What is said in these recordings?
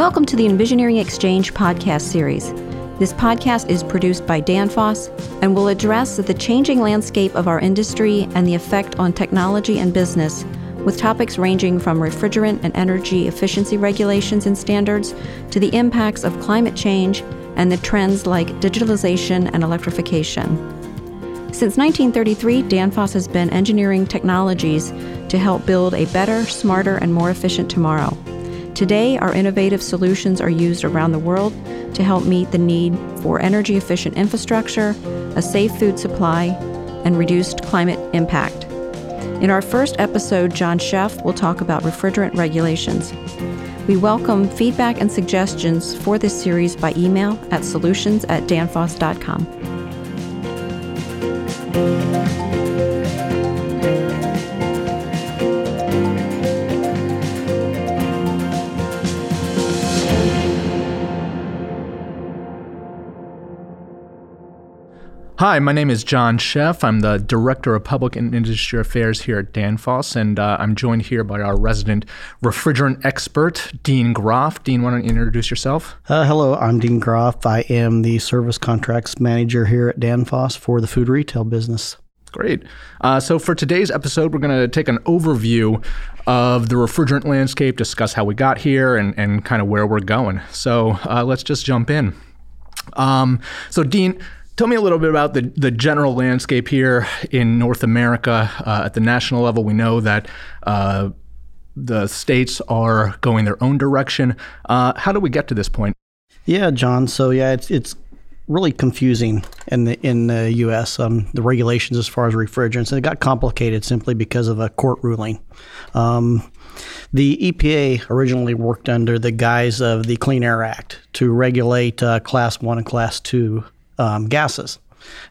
Welcome to the Envisioneering Exchange podcast series. This podcast is produced by Danfoss and will address the changing landscape of our industry and the effect on technology and business, with topics ranging from refrigerant and energy efficiency regulations and standards to the impacts of climate change and the trends like digitalization and electrification. Since 1933, Danfoss has been engineering technologies to help build a better, smarter, and more efficient tomorrow. Today, our innovative solutions are used around the world to help meet the need for energy efficient infrastructure, a safe food supply, and reduced climate impact. In our first episode, John Sheff will talk about refrigerant regulations. We welcome feedback and suggestions for this series by email at solutions at danfoss.com. Hi, my name is John Sheff. I'm the Director of Public and Industry Affairs here at Danfoss, and uh, I'm joined here by our resident refrigerant expert, Dean Groff. Dean, why don't you introduce yourself? Uh, hello, I'm Dean Groff. I am the Service Contracts Manager here at Danfoss for the food retail business. Great. Uh, so, for today's episode, we're going to take an overview of the refrigerant landscape, discuss how we got here, and, and kind of where we're going. So, uh, let's just jump in. Um, so, Dean, Tell me a little bit about the, the general landscape here in North America. Uh, at the national level, we know that uh, the states are going their own direction. Uh, how do we get to this point? Yeah, John. So yeah, it's it's really confusing in the in the U.S. Um, the regulations as far as refrigerants, and it got complicated simply because of a court ruling. Um, the EPA originally worked under the guise of the Clean Air Act to regulate uh, Class One and Class Two um, gases.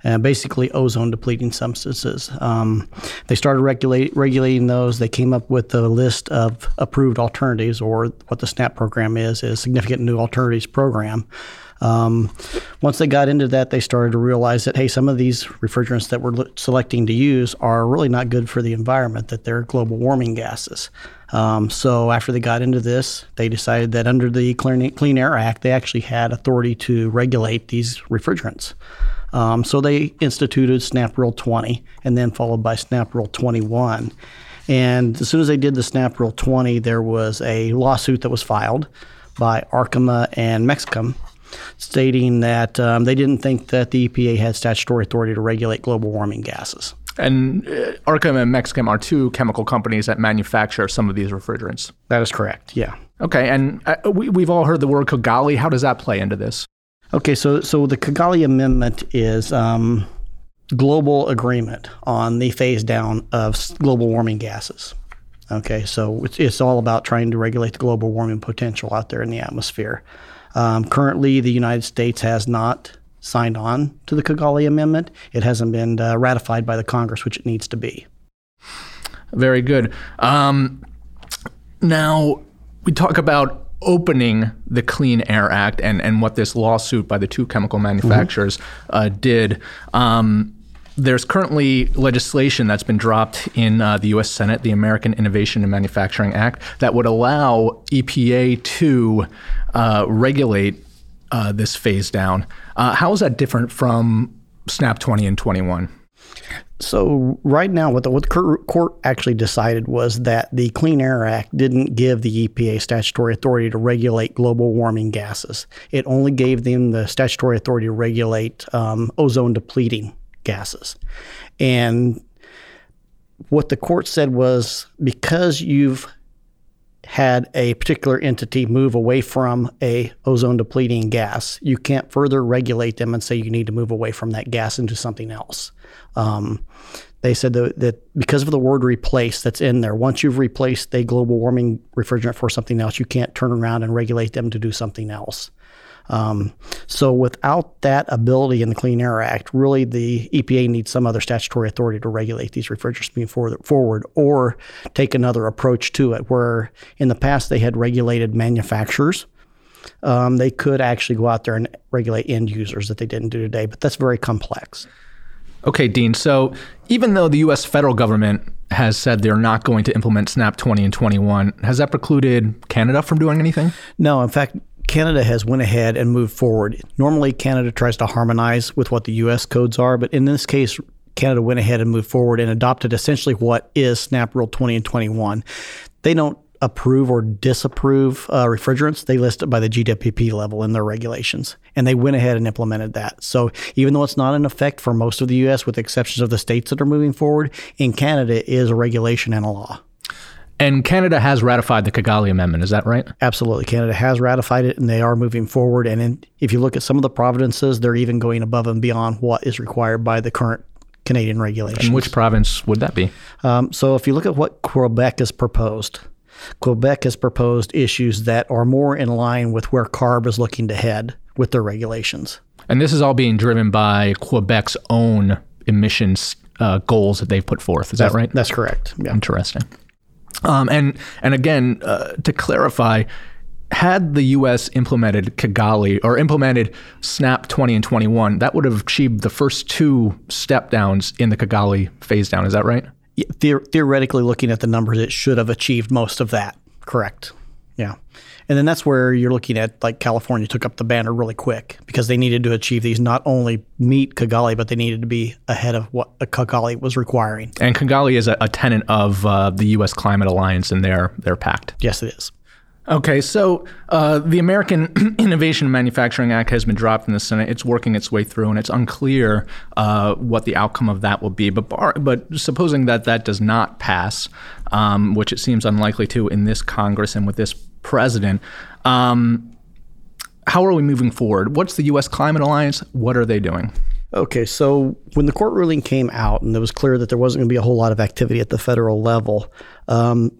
Uh, basically ozone depleting substances. Um, they started regulate, regulating those. They came up with a list of approved alternatives, or what the SNAP program is, is Significant New Alternatives Program. Um, once they got into that, they started to realize that, hey, some of these refrigerants that we're selecting to use are really not good for the environment, that they're global warming gases. Um, so after they got into this, they decided that under the Clean, Air Act, they actually had authority to regulate these refrigerants. Um, so they instituted SNAP Rule 20 and then followed by SNAP Rule 21. And as soon as they did the SNAP Rule 20, there was a lawsuit that was filed by Arkema and Mexichem stating that um, they didn't think that the EPA had statutory authority to regulate global warming gases. And uh, Arkema and Mexichem are two chemical companies that manufacture some of these refrigerants. That is correct. Yeah. Okay, and uh, we, we've all heard the word Kigali. How does that play into this? Okay, so so the Kigali Amendment is um, global agreement on the phase down of global warming gases. Okay, so it's, it's all about trying to regulate the global warming potential out there in the atmosphere. Um, currently, the United States has not signed on to the Kigali Amendment. It hasn't been uh, ratified by the Congress, which it needs to be. Very good. Um, now, we talk about opening the Clean Air Act and, and what this lawsuit by the two chemical manufacturers mm-hmm. uh, did. Um, there's currently legislation that's been dropped in uh, the U.S. Senate, the American Innovation and Manufacturing Act, that would allow EPA to uh, regulate uh, this phase down. Uh, how is that different from SNAP 20 and 21? So right now, what the, what the court actually decided was that the Clean Air Act didn't give the EPA statutory authority to regulate global warming gases. It only gave them the statutory authority to regulate um, ozone depleting gases. And what the court said was because you've had a particular entity move away from a ozone depleting gas, you can't further regulate them and say you need to move away from that gas into something else. Um, they said that, that, because of the word replace that's in there, once you've replaced a global warming refrigerant for something else, you can't turn around and regulate them to do something else. Um, so without that ability in the Clean Air Act, really the EPA needs some other statutory authority to regulate these refrigerants moving forward, forward or take another approach to it, where in the past they had regulated manufacturers. Um, they could actually go out there and regulate end users that they didn't do today, but that's very complex. Okay, Dean. So even though the U.S. federal government has said they're not going to implement SNAP 20 and 21. Has that precluded Canada from doing anything? No, in fact, Canada has went ahead and moved forward. Normally, Canada tries to harmonize with what the U.S. codes are, but in this case, Canada went ahead and moved forward and adopted essentially what is SNAP Rule 20 and 21. They don't approve or disapprove uh, refrigerants. They list it by the GWP level in their regulations, and they went ahead and implemented that. So even though it's not in effect for most of the U.S., with exceptions of the states that are moving forward, in Canada it is a regulation and a law. And Canada has ratified the Kigali Amendment, is that right? Absolutely. Canada has ratified it and they are moving forward. And in, if you look at some of the provinces, they're even going above and beyond what is required by the current Canadian regulations. And which province would that be? Um, so if you look at what Quebec has proposed, Quebec has proposed issues that are more in line with where CARB is looking to head with their regulations. And this is all being driven by Quebec's own emissions uh, goals that they've put forth. Is that's, that right? That's correct. Yeah. Interesting. Um, and and again, uh, to clarify, had the U.S. implemented Kigali or implemented SNAP 20 and 21, that would have achieved the first two step downs in the Kigali phase down. Is that right? theoretically, looking at the numbers, it should have achieved most of that. Correct. Yeah. And then that's where you're looking at like California took up the banner really quick because they needed to achieve these not only meet Kigali, but they needed to be ahead of what Kigali was requiring. And Kigali is a, a tenant of uh, the U.S. Climate Alliance and their their pact. Yes, it is. Okay, so uh, the American Innovation and Manufacturing Act has been dropped in the Senate. It's working its way through, and it's unclear uh, what the outcome of that will be. But bar- but supposing that that does not pass, um, which it seems unlikely to in this Congress and with this president, um, how are we moving forward? What's the U.S. Climate Alliance? What are they doing? Okay, so when the court ruling came out, and it was clear that there wasn't going to be a whole lot of activity at the federal level, um,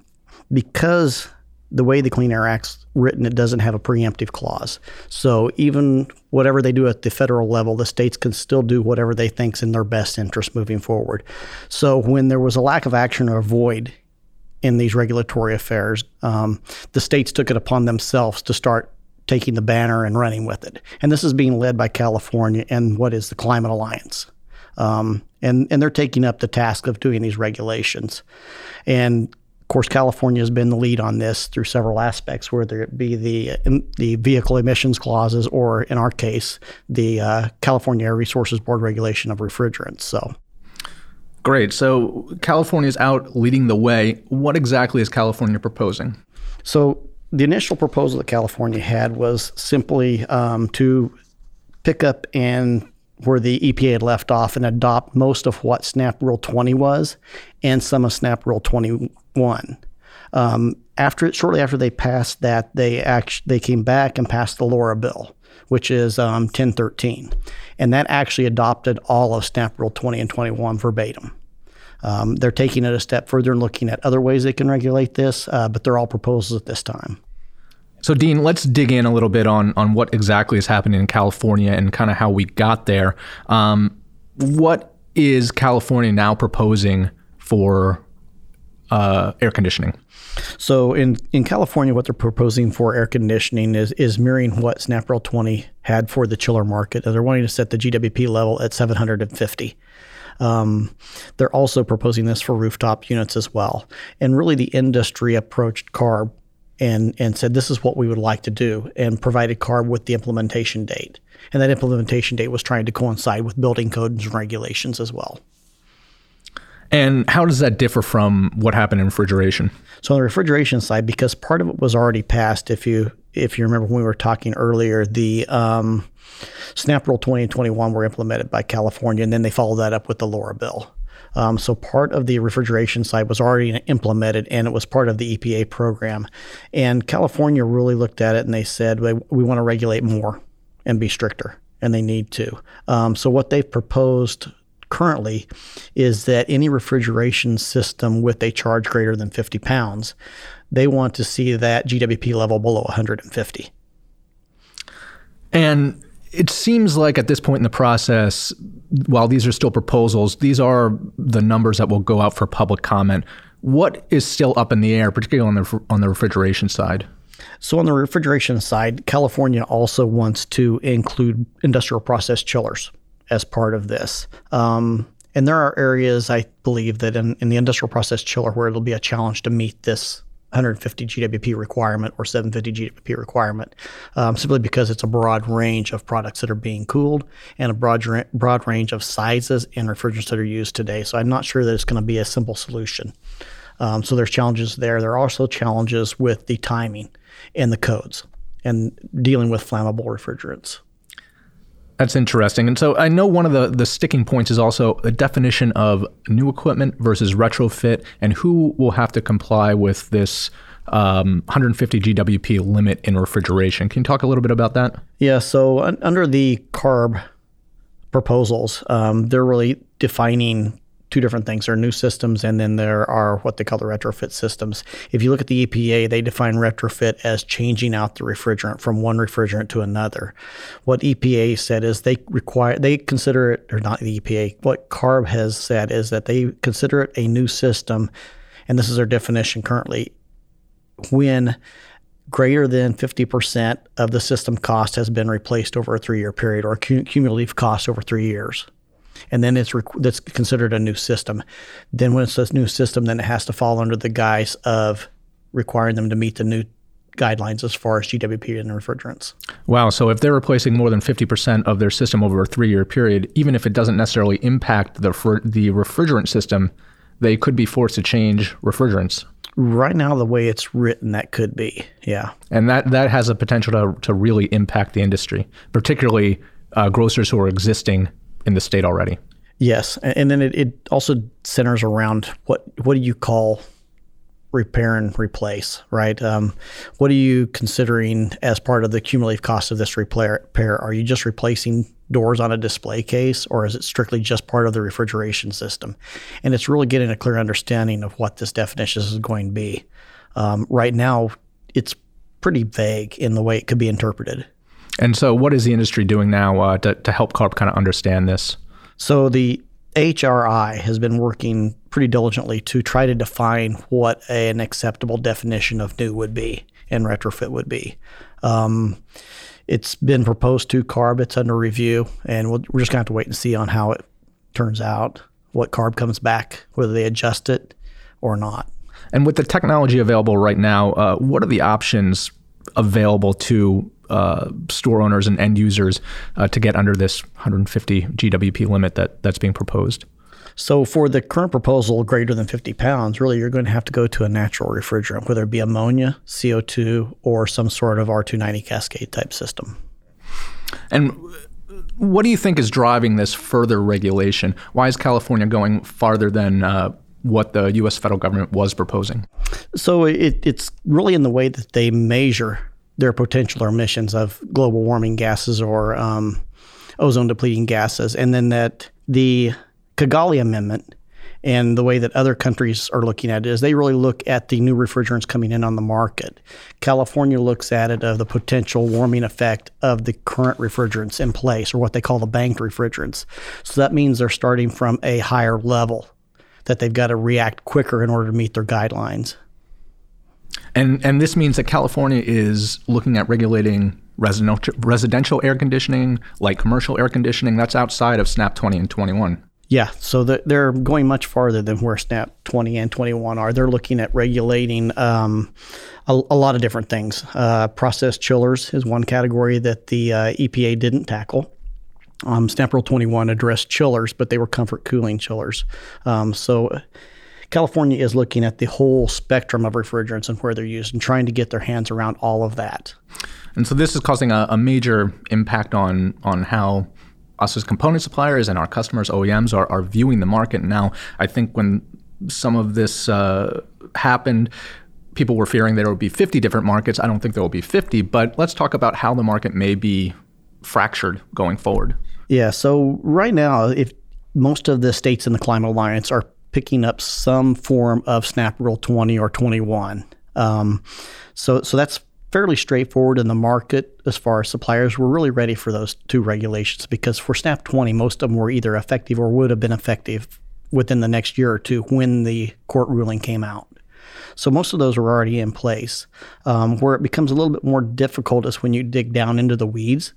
because the way the Clean Air Act's written, it doesn't have a preemptive clause. So even whatever they do at the federal level, the states can still do whatever they think's in their best interest moving forward. So when there was a lack of action or a void in these regulatory affairs, um, the states took it upon themselves to start taking the banner and running with it. And this is being led by California and what is the Climate Alliance. Um, and, and they're taking up the task of doing these regulations. And of course, California has been the lead on this through several aspects, whether it be the the vehicle emissions clauses or, in our case, the uh, California Air Resources Board regulation of refrigerants. So. Great. So California is out leading the way. What exactly is California proposing? So the initial proposal that California had was simply um, to pick up and where the EPA had left off and adopt most of what SNAP Rule 20 was and some of SNAP Rule 21. Um, after shortly after they passed that, they actually they came back and passed the Lara bill, which is um, 1013, and that actually adopted all of SNAP Rule 20 and 21 verbatim. Um, they're taking it a step further and looking at other ways they can regulate this, uh, but they're all proposals at this time. So, Dean, let's dig in a little bit on on what exactly is happening in California and kind of how we got there. Um, what is California now proposing for uh, air conditioning? So, in in California, what they're proposing for air conditioning is is mirroring what SNAP Rule 20 had for the chiller market. They're wanting to set the GWP level at 750. Um, they're also proposing this for rooftop units as well. And really, the industry approached CARB and and said this is what we would like to do and provided CARB with the implementation date. And that implementation date was trying to coincide with building codes and regulations as well. And how does that differ from what happened in refrigeration? So on the refrigeration side, because part of it was already passed, if you if you remember when we were talking earlier, the um, SNAP Rule 20 and 21 were implemented by California, and then they followed that up with the Lara bill. Um, so part of the refrigeration side was already implemented and it was part of the EPA program. And California really looked at it and they said, we, we want to regulate more and be stricter, and they need to. Um, so what they've proposed currently is that any refrigeration system with a charge greater than 50 pounds, they want to see that GWP level below 150. And it seems like at this point in the process, while these are still proposals, these are the numbers that will go out for public comment. What is still up in the air, particularly on the on the refrigeration side? So on the refrigeration side, California also wants to include industrial process chillers as part of this. Um, And there are areas I believe that in, in the industrial process chiller where it'll be a challenge to meet this 150 GWP requirement or 750 GWP requirement, um, simply because it's a broad range of products that are being cooled and a broad broad range of sizes and refrigerants that are used today. So I'm not sure that it's going to be a simple solution. Um, so there's challenges there. There are also challenges with the timing and the codes and dealing with flammable refrigerants. That's interesting. And so I know one of the, the sticking points is also the definition of new equipment versus retrofit and who will have to comply with this um, 150 GWP limit in refrigeration. Can you talk a little bit about that? Yeah. So un- under the CARB proposals, um, they're really defining two different things. There are new systems, and then there are what they call the retrofit systems. If you look at the EPA, they define retrofit as changing out the refrigerant from one refrigerant to another. What EPA said is they require they consider it, or not the EPA. What CARB has said is that they consider it a new system, and this is their definition currently. When greater than 50% of the system cost has been replaced over a three year period or cumulative cost over three years and then it's rec- that's considered a new system. Then when it's a new system, then it has to fall under the guise of requiring them to meet the new guidelines as far as GWP and refrigerants. Wow. So if they're replacing more than 50% of their system over a three year period, even if it doesn't necessarily impact the, the refrigerant system, they could be forced to change refrigerants. Right now, the way it's written, that could be, yeah. And that, that has a potential to, to really impact the industry, particularly uh, grocers who are existing in the state already. Yes, and then it, it also centers around what what do you call repair and replace, right? Um, what are you considering as part of the cumulative cost of this repair? Are you just replacing doors on a display case, or is it strictly just part of the refrigeration system? And it's really getting a clear understanding of what this definition is going to be. Um, right now, it's pretty vague in the way it could be interpreted. And so, what is the industry doing now uh, to, to help CARB kind of understand this? So, the HRI has been working pretty diligently to try to define what an acceptable definition of new would be and retrofit would be. Um, it's been proposed to CARB, it's under review, and we we're just going to have to wait and see on how it turns out, what CARB comes back, whether they adjust it or not. And with the technology available right now, uh, what are the options available to uh, store owners and end users uh, to get under this 150 GWP limit that, that's being proposed? So, for the current proposal greater than 50 pounds, really you're going to have to go to a natural refrigerant, whether it be ammonia, CO2, or some sort of R290 cascade type system. And what do you think is driving this further regulation? Why is California going farther than uh, what the U.S. federal government was proposing? So it, it's really in the way that they measure their potential emissions of global warming gases or um, ozone depleting gases, and then that the Kigali Amendment and the way that other countries are looking at it is they really look at the new refrigerants coming in on the market. California looks at it of the potential warming effect of the current refrigerants in place, or what they call the banked refrigerants. So that means they're starting from a higher level that they've got to react quicker in order to meet their guidelines. And and this means that California is looking at regulating residential residential air conditioning, like commercial air conditioning. That's outside of SNAP 20 and 21. Yeah, so they're going much farther than where SNAP 20 and 21 are. They're looking at regulating um, a, a, lot of different things. Uh, process chillers is one category that the uh, EPA didn't tackle. Um, SNAP Rule 21 addressed chillers, but they were comfort cooling chillers. Um, so California is looking at the whole spectrum of refrigerants and where they're used and trying to get their hands around all of that. And so this is causing a, a major impact on on how us as component suppliers and our customers, OEMs, are, are viewing the market. Now, I think when some of this uh, happened, people were fearing there would be 50 different markets. I don't think there will be 50, but let's talk about how the market may be fractured going forward. Yeah, so right now, if most of the states in the Climate Alliance are picking up some form of SNAP Rule 20 or 21. Um, so, so that's fairly straightforward in the market as far as suppliers. We're really ready for those two regulations because for SNAP 20, most of them were either effective or would have been effective within the next year or two when the court ruling came out. So most of those are already in place. Um, where it becomes a little bit more difficult is when you dig down into the weeds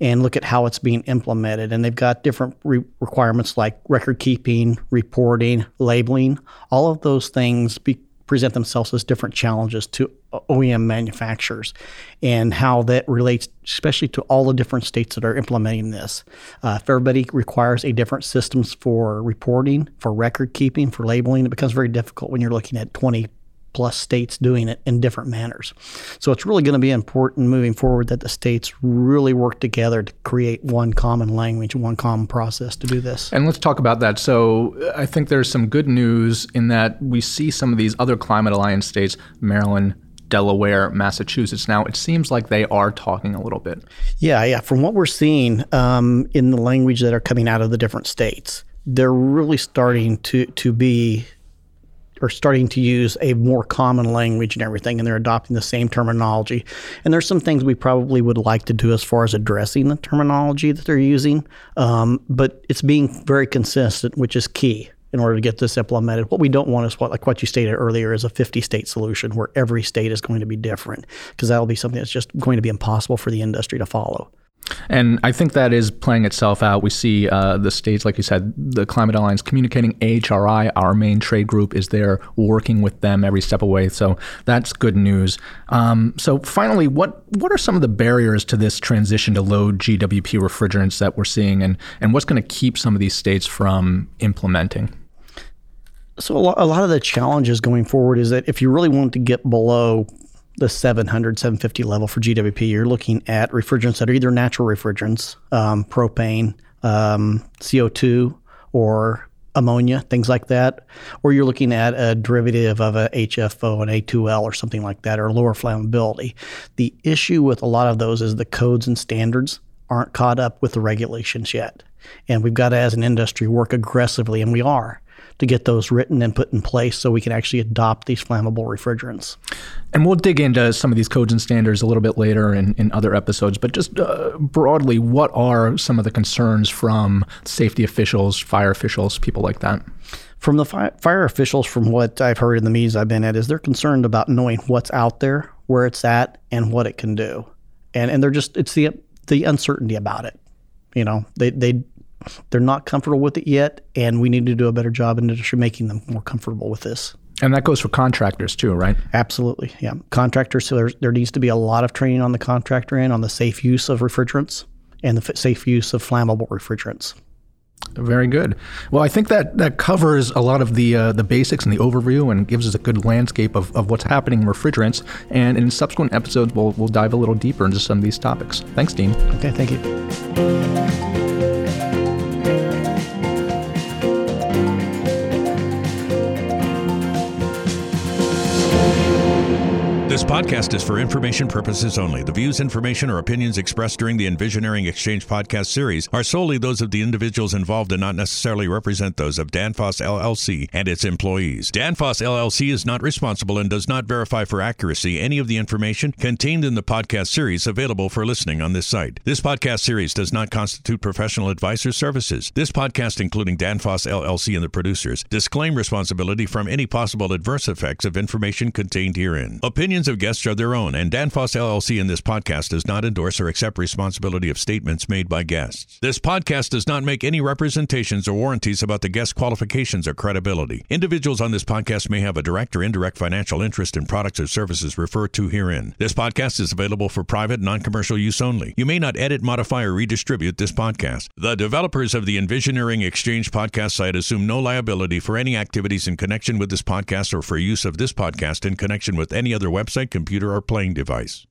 and look at how it's being implemented. And they've got different re- requirements like record keeping, reporting, labeling. All of those things be- present themselves as different challenges to OEM manufacturers and how that relates, especially to all the different states that are implementing this. Uh, if everybody requires a different systems for reporting, for record keeping, for labeling, it becomes very difficult when you're looking at 20 plus states doing it in different manners. So it's really going to be important moving forward that the states really work together to create one common language, one common process to do this. And let's talk about that. So I think there's some good news in that we see some of these other climate alliance states, Maryland, Delaware, Massachusetts. Now, it seems like they are talking a little bit. Yeah, yeah. From what we're seeing um, in the language that are coming out of the different states, they're really starting to to be are starting to use a more common language and everything, and they're adopting the same terminology. And there's some things we probably would like to do as far as addressing the terminology that they're using, um, but it's being very consistent, which is key in order to get this implemented. What we don't want is what, like what you stated earlier, is a 50 state solution where every state is going to be different, because that'll be something that's just going to be impossible for the industry to follow. And I think that is playing itself out. We see uh, the states, like you said, the Climate Alliance communicating. AHRI, our main trade group, is there working with them every step away. So that's good news. Um, so finally, what what are some of the barriers to this transition to low GWP refrigerants that we're seeing, and and what's going to keep some of these states from implementing? So a lot, a lot of the challenges going forward is that if you really want to get below the 700, 750 level for GWP, you're looking at refrigerants that are either natural refrigerants, um, propane, um, CO2, or ammonia, things like that, or you're looking at a derivative of a HFO, an A2L, or something like that, or lower flammability. The issue with a lot of those is the codes and standards aren't caught up with the regulations yet. And we've got to, as an industry, work aggressively, and we are, to get those written and put in place so we can actually adopt these flammable refrigerants. And we'll dig into some of these codes and standards a little bit later in, in other episodes, but just uh, broadly, what are some of the concerns from safety officials, fire officials, people like that? From the fi- fire officials, from what I've heard in the meetings I've been at, is they're concerned about knowing what's out there, where it's at, and what it can do. And, and they're just, it's the, the uncertainty about it. You know, they, they they're not comfortable with it yet, and we need to do a better job in industry making them more comfortable with this. And that goes for contractors too, right? Absolutely, yeah. Contractors, so there there needs to be a lot of training on the contractor end on the safe use of refrigerants and the safe use of flammable refrigerants. Very good. Well, I think that that covers a lot of the uh, the basics and the overview, and gives us a good landscape of, of what's happening in refrigerants. And in subsequent episodes, we'll we'll dive a little deeper into some of these topics. Thanks, Dean. Okay, thank you. This podcast is for information purposes only. The views, information, or opinions expressed during the Envisioneering Exchange podcast series are solely those of the individuals involved and not necessarily represent those of Danfoss LLC and its employees. Danfoss LLC is not responsible and does not verify for accuracy any of the information contained in the podcast series available for listening on this site. This podcast series does not constitute professional advice or services. This podcast, including Danfoss LLC and the producers, disclaim responsibility from any possible adverse effects of information contained herein. Opinions of guests are their own, and Danfoss LLC in this podcast does not endorse or accept responsibility of statements made by guests. This podcast does not make any representations or warranties about the guest qualifications or credibility. Individuals on this podcast may have a direct or indirect financial interest in products or services referred to herein. This podcast is available for private, non commercial use only. You may not edit, modify, or redistribute this podcast. The developers of the Envisioneering Exchange podcast site assume no liability for any activities in connection with this podcast or for use of this podcast in connection with any other website computer, or playing device.